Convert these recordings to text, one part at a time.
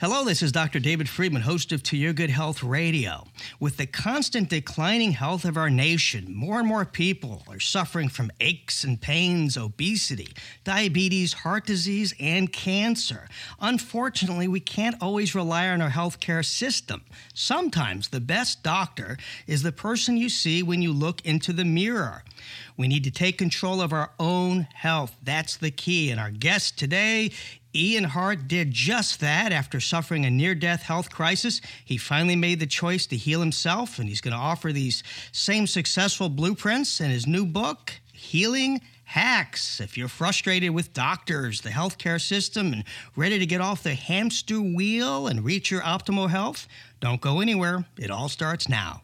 Hello, this is Dr. David Friedman, host of To Your Good Health Radio. With the constant declining health of our nation, more and more people are suffering from aches and pains, obesity, diabetes, heart disease, and cancer. Unfortunately, we can't always rely on our healthcare system. Sometimes the best doctor is the person you see when you look into the mirror. We need to take control of our own health. That's the key. And our guest today Ian Hart did just that after suffering a near death health crisis. He finally made the choice to heal himself, and he's going to offer these same successful blueprints in his new book, Healing Hacks. If you're frustrated with doctors, the healthcare system, and ready to get off the hamster wheel and reach your optimal health, don't go anywhere. It all starts now.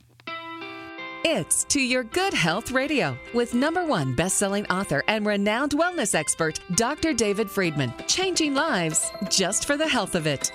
It's To Your Good Health Radio with number one best-selling author and renowned wellness expert, Dr. David Friedman. Changing lives just for the health of it.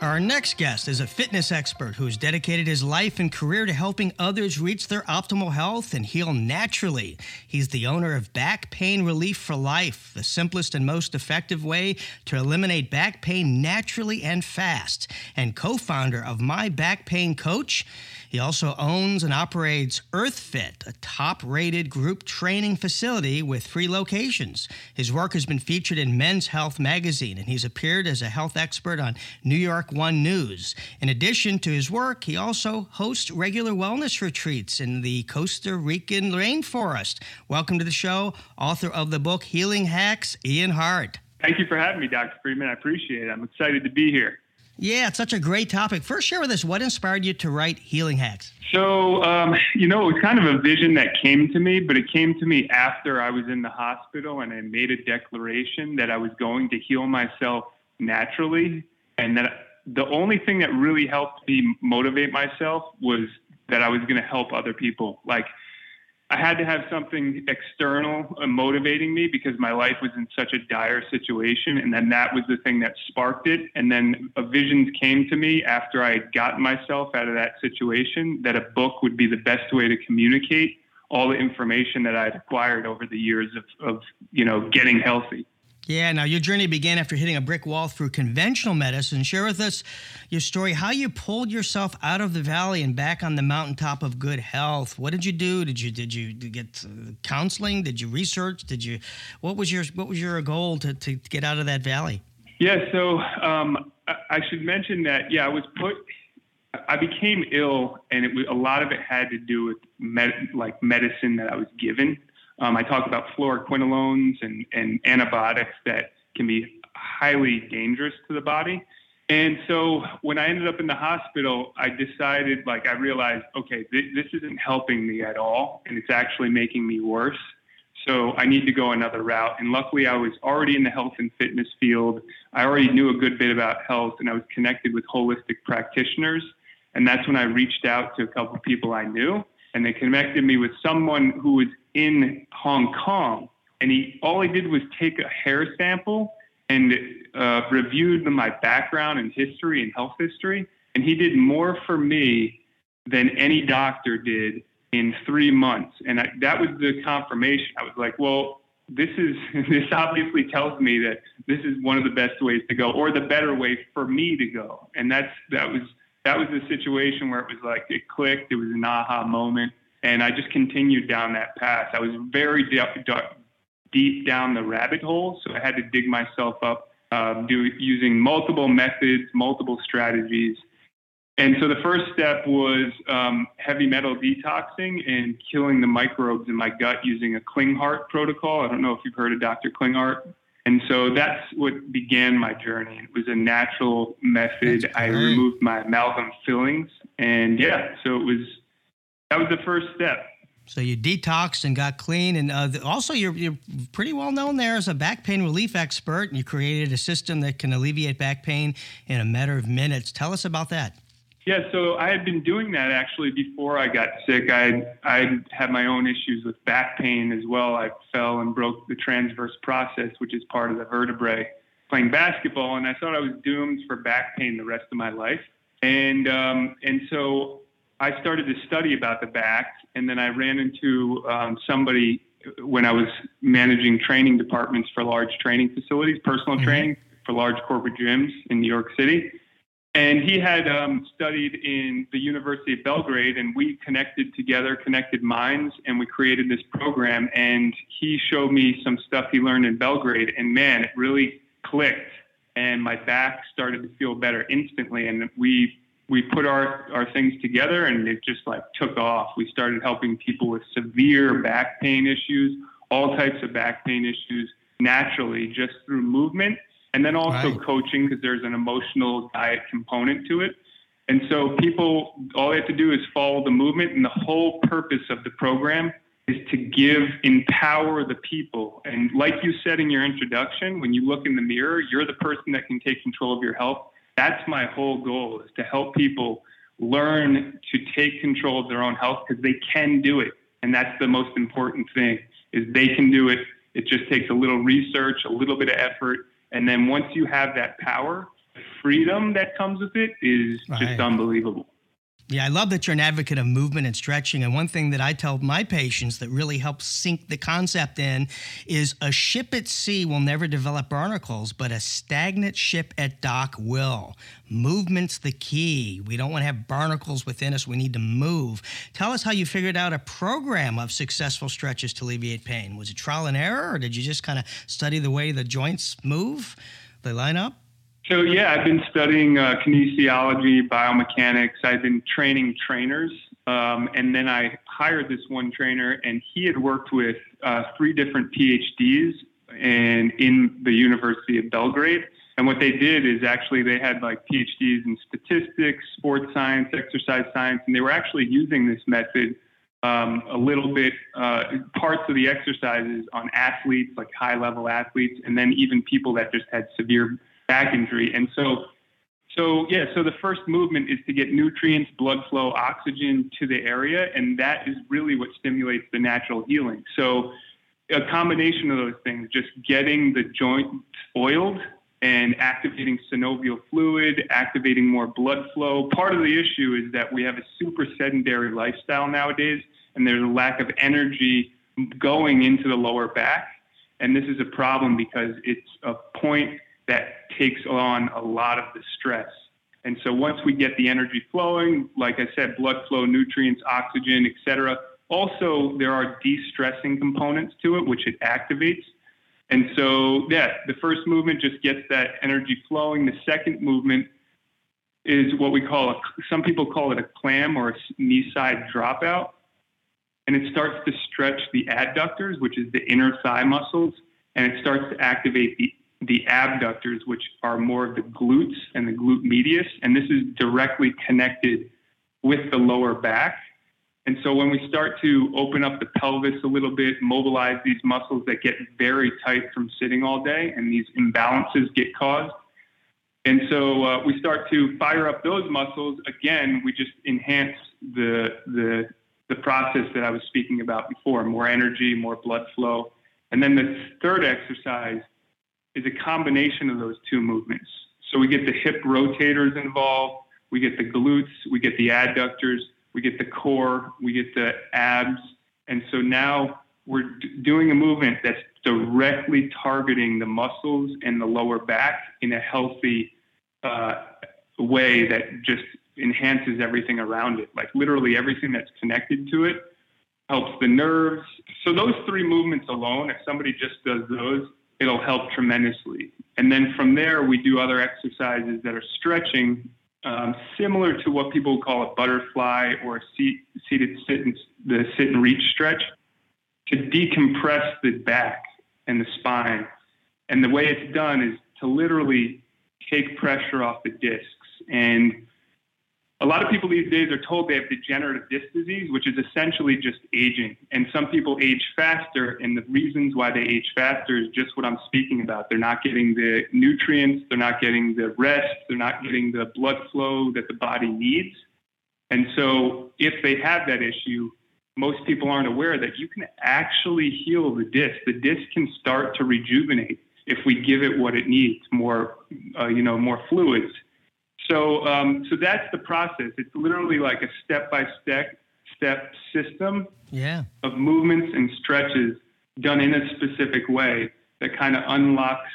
Our next guest is a fitness expert who's dedicated his life and career to helping others reach their optimal health and heal naturally. He's the owner of Back Pain Relief for Life, the simplest and most effective way to eliminate back pain naturally and fast, and co founder of My Back Pain Coach. He also owns and operates EarthFit, a top rated group training facility with three locations. His work has been featured in Men's Health magazine, and he's appeared as a health expert on New York One News. In addition to his work, he also hosts regular wellness retreats in the Costa Rican rainforest. Welcome to the show, author of the book Healing Hacks, Ian Hart. Thank you for having me, Dr. Friedman. I appreciate it. I'm excited to be here. Yeah, it's such a great topic. First, share with us what inspired you to write Healing Hacks. So, um, you know, it was kind of a vision that came to me, but it came to me after I was in the hospital and I made a declaration that I was going to heal myself naturally. And that the only thing that really helped me motivate myself was that I was going to help other people. Like, I had to have something external uh, motivating me because my life was in such a dire situation. And then that was the thing that sparked it. And then a vision came to me after I had gotten myself out of that situation that a book would be the best way to communicate all the information that I'd acquired over the years of, of you know, getting healthy. Yeah, now your journey began after hitting a brick wall through conventional medicine. Share with us your story, how you pulled yourself out of the valley and back on the mountaintop of good health. What did you do? Did you did you get counseling? Did you research? Did you what was your what was your goal to, to get out of that valley? Yeah, so um, I should mention that yeah, I was put I became ill, and it was, a lot of it had to do with med, like medicine that I was given. Um, I talk about fluoroquinolones and, and antibiotics that can be highly dangerous to the body. And so when I ended up in the hospital, I decided, like, I realized, okay, th- this isn't helping me at all, and it's actually making me worse. So I need to go another route. And luckily, I was already in the health and fitness field. I already knew a good bit about health, and I was connected with holistic practitioners. And that's when I reached out to a couple of people I knew, and they connected me with someone who was in Hong Kong, and he all he did was take a hair sample and uh, reviewed my background and history and health history, and he did more for me than any doctor did in three months, and I, that was the confirmation. I was like, well. This is this obviously tells me that this is one of the best ways to go, or the better way for me to go, and that's that was that was the situation where it was like it clicked. It was an aha moment and I just continued down that path. I was very deep, deep down the rabbit hole, so I had to dig myself up, um, do, using multiple methods, multiple strategies. And so the first step was um, heavy metal detoxing and killing the microbes in my gut using a Klinghardt protocol. I don't know if you've heard of Dr. Klinghardt. And so that's what began my journey. It was a natural method. I removed my amalgam fillings. And yeah, so it was that was the first step. So you detoxed and got clean, and uh, also you're, you're pretty well known there as a back pain relief expert. And you created a system that can alleviate back pain in a matter of minutes. Tell us about that. Yeah, so I had been doing that actually before I got sick. I I had my own issues with back pain as well. I fell and broke the transverse process, which is part of the vertebrae, playing basketball, and I thought I was doomed for back pain the rest of my life. And um, and so I started to study about the back, and then I ran into um, somebody when I was managing training departments for large training facilities, personal mm-hmm. training for large corporate gyms in New York City. and he had um, studied in the University of Belgrade, and we connected together, connected minds, and we created this program. And he showed me some stuff he learned in Belgrade, and man, it really clicked. And my back started to feel better instantly. And we we put our, our things together, and it just like took off. We started helping people with severe back pain issues, all types of back pain issues, naturally, just through movement and then also right. coaching because there's an emotional diet component to it. And so people, all they have to do is follow the movement, and the whole purpose of the program is to give, empower the people. And like you said in your introduction, when you look in the mirror, you're the person that can take control of your health. That's my whole goal is to help people learn to take control of their own health because they can do it. And that's the most important thing is they can do it. It just takes a little research, a little bit of effort, and then once you have that power, the freedom that comes with it is right. just unbelievable. Yeah, I love that you're an advocate of movement and stretching. And one thing that I tell my patients that really helps sink the concept in is a ship at sea will never develop barnacles, but a stagnant ship at dock will. Movement's the key. We don't want to have barnacles within us. We need to move. Tell us how you figured out a program of successful stretches to alleviate pain. Was it trial and error, or did you just kind of study the way the joints move? They line up? So yeah, I've been studying uh, kinesiology, biomechanics. I've been training trainers, um, and then I hired this one trainer, and he had worked with uh, three different PhDs and in the University of Belgrade. And what they did is actually they had like PhDs in statistics, sports science, exercise science, and they were actually using this method um, a little bit uh, parts of the exercises on athletes, like high level athletes, and then even people that just had severe back injury. And so, so yeah, so the first movement is to get nutrients, blood flow, oxygen to the area, and that is really what stimulates the natural healing. So, a combination of those things, just getting the joint oiled and activating synovial fluid, activating more blood flow. Part of the issue is that we have a super sedentary lifestyle nowadays, and there's a lack of energy going into the lower back. And this is a problem because it's a point that takes on a lot of the stress. And so once we get the energy flowing, like I said, blood flow, nutrients, oxygen, etc. Also, there are de-stressing components to it, which it activates. And so, yeah, the first movement just gets that energy flowing. The second movement is what we call a, some people call it a clam or a knee side dropout. And it starts to stretch the adductors, which is the inner thigh muscles, and it starts to activate the the abductors, which are more of the glutes and the glute medius, and this is directly connected with the lower back. And so when we start to open up the pelvis a little bit, mobilize these muscles that get very tight from sitting all day, and these imbalances get caused. And so uh, we start to fire up those muscles. Again, we just enhance the, the, the process that I was speaking about before more energy, more blood flow. And then the third exercise is a combination of those two movements. So we get the hip rotators involved, we get the glutes, we get the adductors, we get the core, we get the abs. And so now we're doing a movement that's directly targeting the muscles and the lower back in a healthy uh, way that just enhances everything around it. Like literally everything that's connected to it helps the nerves. So those three movements alone, if somebody just does those, it'll help tremendously. And then from there, we do other exercises that are stretching, um, similar to what people call a butterfly or a seat, seated sit and, the sit and reach stretch, to decompress the back and the spine. And the way it's done is to literally take pressure off the discs and a lot of people these days are told they have degenerative disc disease, which is essentially just aging. And some people age faster, and the reasons why they age faster is just what I'm speaking about. They're not getting the nutrients, they're not getting the rest, they're not getting the blood flow that the body needs. And so, if they have that issue, most people aren't aware that you can actually heal the disc. The disc can start to rejuvenate if we give it what it needs, more, uh, you know, more fluids so, um, so that's the process. It's literally like a step by step step system yeah. of movements and stretches done in a specific way that kind of unlocks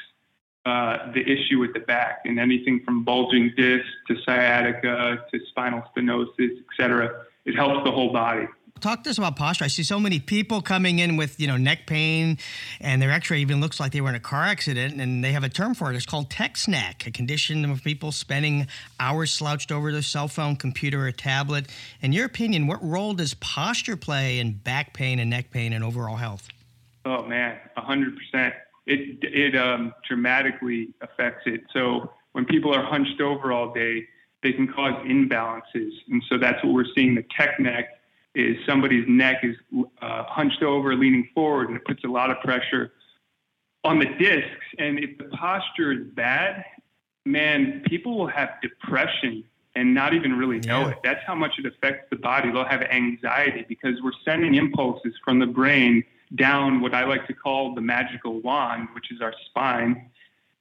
uh, the issue with the back and anything from bulging disc to sciatica to spinal stenosis, et cetera. It helps the whole body. Talk to us about posture. I see so many people coming in with, you know, neck pain, and their X-ray even looks like they were in a car accident, and they have a term for it. It's called tech neck, a condition of people spending hours slouched over their cell phone, computer, or tablet. In your opinion, what role does posture play in back pain and neck pain and overall health? Oh man, hundred percent. It it um, dramatically affects it. So when people are hunched over all day, they can cause imbalances, and so that's what we're seeing. The tech neck is somebody's neck is uh, hunched over, leaning forward, and it puts a lot of pressure on the discs. And if the posture is bad, man, people will have depression and not even really know yeah. it. That's how much it affects the body. They'll have anxiety because we're sending impulses from the brain down what I like to call the magical wand, which is our spine.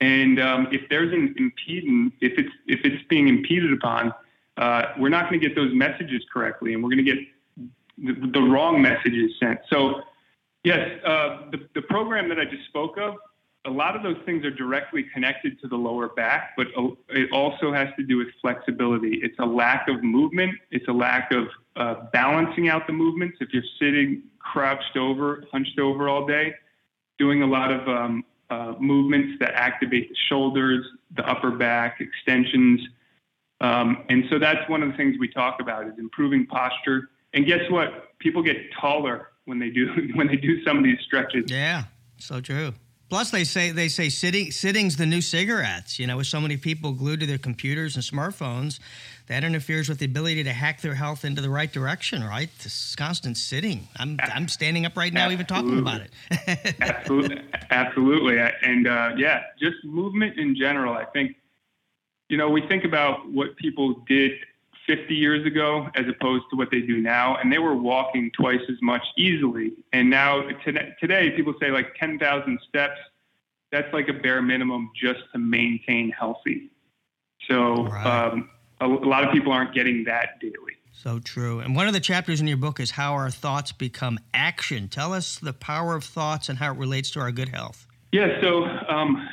And um, if there's an impedance, if it's if it's being impeded upon, uh, we're not going to get those messages correctly, and we're going to get the, wrong messages sent. So, yes, uh, the, the program that I just spoke of, a lot of those things are directly connected to the lower back, but it also has to do with flexibility. It's a lack of movement. It's a lack of uh, balancing out the movements. If you're sitting crouched over, hunched over all day, doing a lot of um, uh, movements that activate the shoulders, the upper back, extensions. Um, and so that's one of the things we talk about is improving posture. And guess what? People get taller when they do when they do some of these stretches. Yeah, so true. Plus, they say they say sitting sitting's the new cigarettes. You know, with so many people glued to their computers and smartphones, that interferes with the ability to hack their health into the right direction. Right, this constant sitting. I'm I'm standing up right now, even talking about it. Absolutely, absolutely, and uh, yeah, just movement in general. I think, you know, we think about what people did 50 years ago as opposed to what they do now. And they were walking twice as much easily. And now today, people say like 10,000 steps. That's like a bare minimum just to maintain healthy. So right. um, a, a lot of people aren't getting that daily. So true. And one of the chapters in your book is how our thoughts become action. Tell us the power of thoughts and how it relates to our good health. Yeah, so um,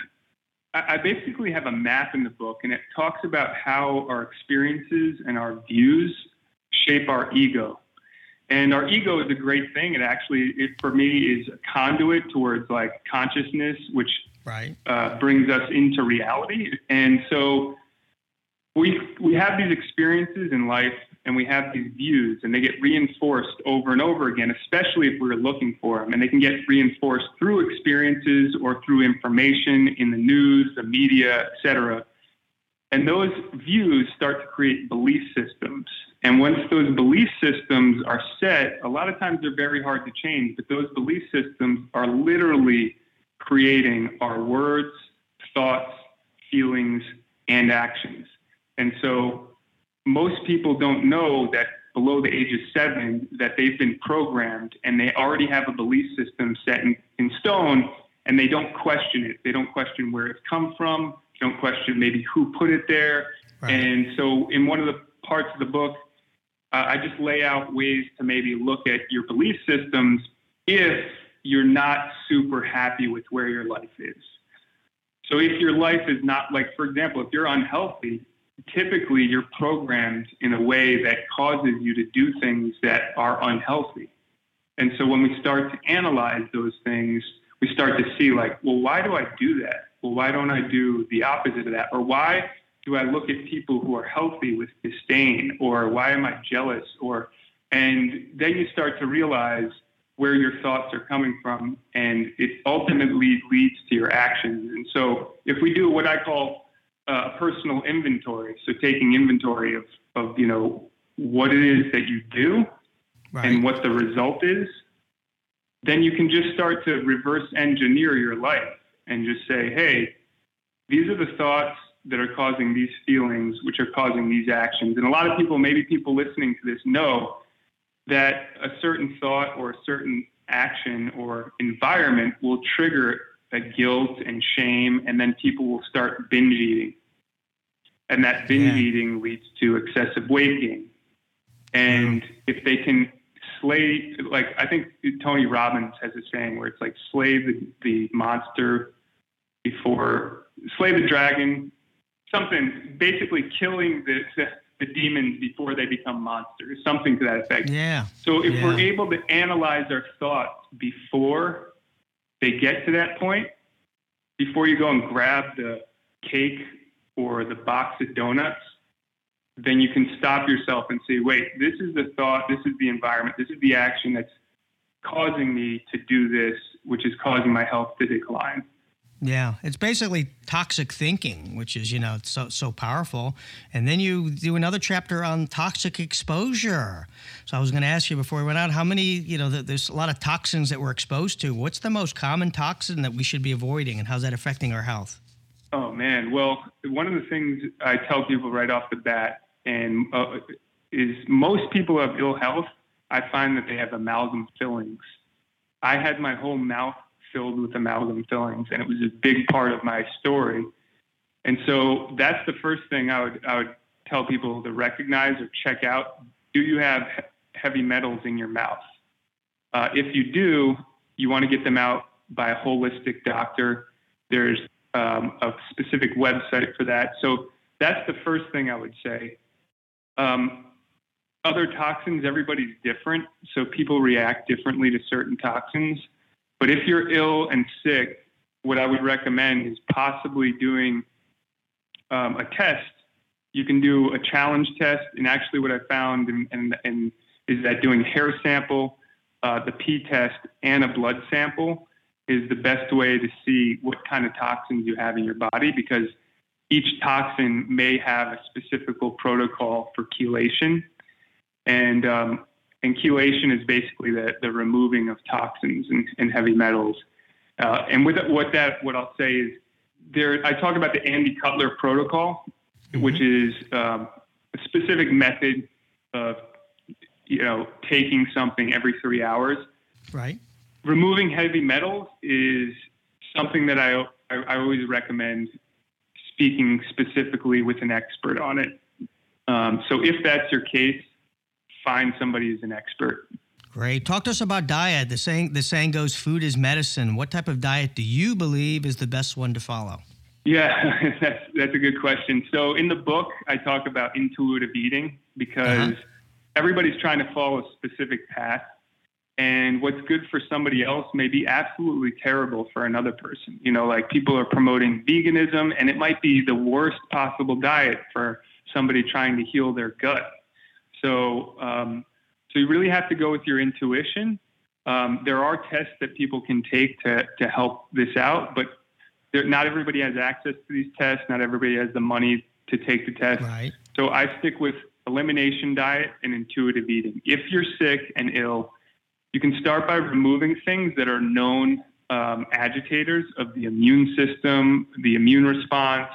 I basically have a map in the book, and it talks about how our experiences and our views shape our ego. And our ego is a great thing. It actually, it, for me, is a conduit towards like consciousness, which right. uh, brings us into reality. And so we we have these experiences in life and we have these views and they get reinforced over and over again, especially if we're looking for them. And they can get reinforced through experiences or through information in the news, the media, etc. And those views start to create belief systems. And once those belief systems are set, a lot of times they're very hard to change, but those belief systems are literally creating our words, thoughts, feelings, and actions. And so most people don't know that below the age of seven that they've been programmed and they already have a belief system set in, in stone and they don't question it. They don't question where it's come from. They don't question maybe who put it there. Right. And so in one of the parts of the book, uh, I just lay out ways to maybe look at your belief systems if you're not super happy with where your life is. So if your life is not like, for example, if you're unhealthy, typically you're programmed in a way that causes you to do things that are unhealthy. And so when we start to analyze those things, we start to see like, well, why do I do that? Well, why don't I do the opposite of that? Or why do I look at people who are healthy with disdain? Or why am I jealous? Or and then you start to realize where your thoughts are coming from, and it ultimately leads to your actions. And so, if we do what I call a personal inventory. So taking inventory of, of, you know, what it is that you do right. and what the result is, then you can just start to reverse engineer your life and just say, hey, these are the thoughts that are causing these feelings, which are causing these actions. And a lot of people, maybe people listening to this, know that a certain thought or a certain action or environment will trigger a guilt and shame, and then people will start binge eating and that binge yeah. eating leads to excessive weight gain. And mm-hmm. if they can slay, like I think Tony Robbins has a saying where it's like slay the, the monster before slay the dragon, something basically killing the, the, the demons before they become monsters, something to that effect. Yeah. So if Yeah. we're able to analyze our thoughts before they get to that point, before you go and grab the cake or the box of donuts, then you can stop yourself and say, wait, this is the thought, this is the environment, this is the action that's causing me to do this, which is causing my health to decline. Yeah, it's basically toxic thinking, which is you know so so powerful. And then you do another chapter on toxic exposure. So I was going to ask you before we went out, how many you know there's a lot of toxins that we're exposed to. What's the most common toxin that we should be avoiding, and how's that affecting our health? Oh man, well, one of the things I tell people right off the bat, and uh, is most people have ill health. I find that they have amalgam fillings. I had my whole mouth filled with amalgam fillings, and it was a big part of my story. And so that's the first thing I would I would tell people to recognize or check out. Do you have heavy metals in your mouth? Uh, if you do, you want to get them out by a holistic doctor. There's um, a specific website for that. So that's the first thing I would say. Um, other toxins, everybody's different, so people react differently to certain toxins. But if you're ill and sick, what I would recommend is possibly doing um, a test. You can do a challenge test, and actually, what I found and, and, and is that doing hair sample, uh, the P test, and a blood sample is the best way to see what kind of toxins you have in your body because each toxin may have a specific protocol for chelation. And, um, and chelation is basically the, the removing of toxins and, and heavy metals. Uh, and with what that, what I'll say is there, I talk about the Andy Cutler protocol, which is um, a specific method of, you know, taking something every three hours Right. Removing heavy metals is something that I, I, I always recommend speaking specifically with an expert on it. Um, so if that's your case, find somebody who's an expert. Great. Talk to us about diet. The saying the saying goes, "Food is medicine." What type of diet do you believe is the best one to follow? Yeah, that's that's a good question. So in the book, I talk about intuitive eating because Uh-huh. everybody's trying to follow a specific path, and what's good for somebody else may be absolutely terrible for another person. You know, like people are promoting veganism, and it might be the worst possible diet for somebody trying to heal their gut. So, um, so you really have to go with your intuition. Um, there are tests that people can take to to help this out, but there, not everybody has access to these tests. Not everybody has the money to take the test. Right. So I stick with elimination diet and intuitive eating. If you're sick and ill, you can start by removing things that are known um, agitators of the immune system, the immune response,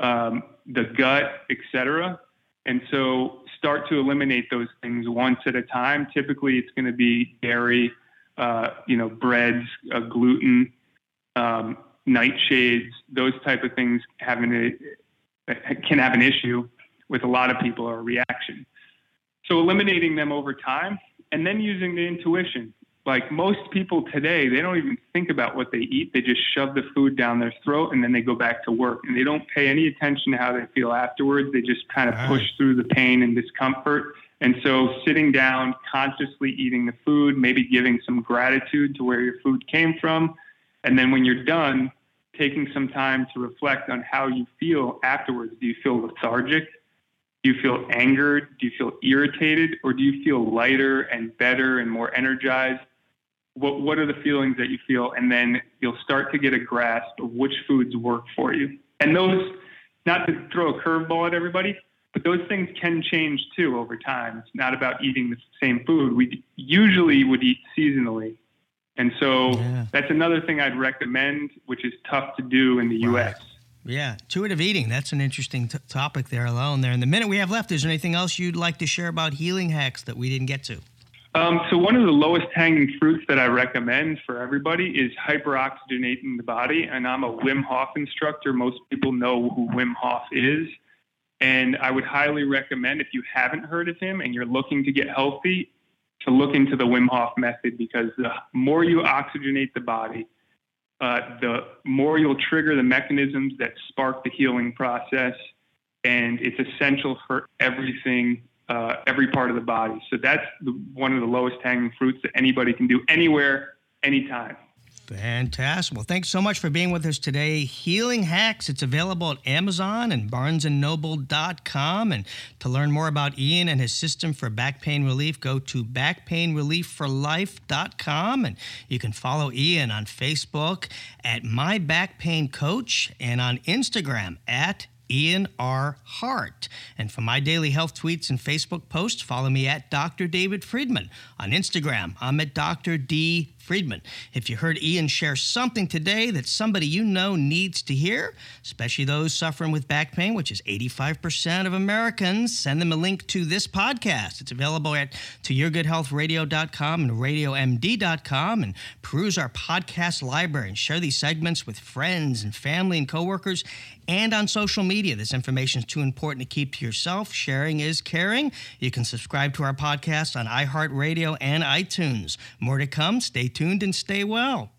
um, the gut, etc. And so start to eliminate those things once at a time. Typically, it's going to be dairy, uh, you know, breads, uh, gluten, um, nightshades, those type of things having a, can have an issue with a lot of people or a reaction. So eliminating them over time and then using the intuition. Like most people today, they don't even think about what they eat. They just shove the food down their throat and then they go back to work and they don't pay any attention to how they feel afterwards. They just kind of Right. push through the pain and discomfort. And so sitting down, consciously eating the food, maybe giving some gratitude to where your food came from. And then when you're done, taking some time to reflect on how you feel afterwards. Do you feel lethargic? Do you feel angered? Do you feel irritated? Or do you feel lighter and better and more energized? What, what are the feelings that you feel? And then you'll start to get a grasp of which foods work for you. And those, not to throw a curveball at everybody, but those things can change too over time. It's not about eating the same food. We usually would eat seasonally. And so Yeah. that's another thing I'd recommend, which is tough to do in the Right. US. Yeah, intuitive eating. That's an interesting t- topic there alone. There. In the minute we have left, is there anything else you'd like to share about healing hacks that we didn't get to? Um, so one of the lowest hanging fruits that I recommend for everybody is hyperoxygenating the body. And I'm a Wim Hof instructor. Most people know who Wim Hof is. And I would highly recommend if you haven't heard of him and you're looking to get healthy, to look into the Wim Hof method because the more you oxygenate the body, uh, the more you'll trigger the mechanisms that spark the healing process. And it's essential for everything, uh, every part of the body. So that's the, one of the lowest hanging fruits that anybody can do anywhere, anytime. Fantastic. Well, thanks so much for being with us today. Healing Hacks, it's available at Amazon and barnesandnoble.com. And to learn more about Ian and his system for back pain relief, go to backpainreliefforlife.com. And you can follow Ian on Facebook at My Back Pain Coach and on Instagram at Ian R. Hart. And for my daily health tweets and Facebook posts, follow me at Dr. David Friedman. On Instagram, I'm at Dr. D. Friedman. If you heard Ian share something today that somebody you know needs to hear, especially those suffering with back pain, which is 85% of Americans, send them a link to this podcast. It's available at toyourgoodhealthradio.com and radiomd.com and peruse our podcast library and share these segments with friends and family and coworkers and on social media. This information is too important to keep to yourself. Sharing is caring. You can subscribe to our podcast on iHeartRadio and iTunes. More to come. Stay tuned and stay well.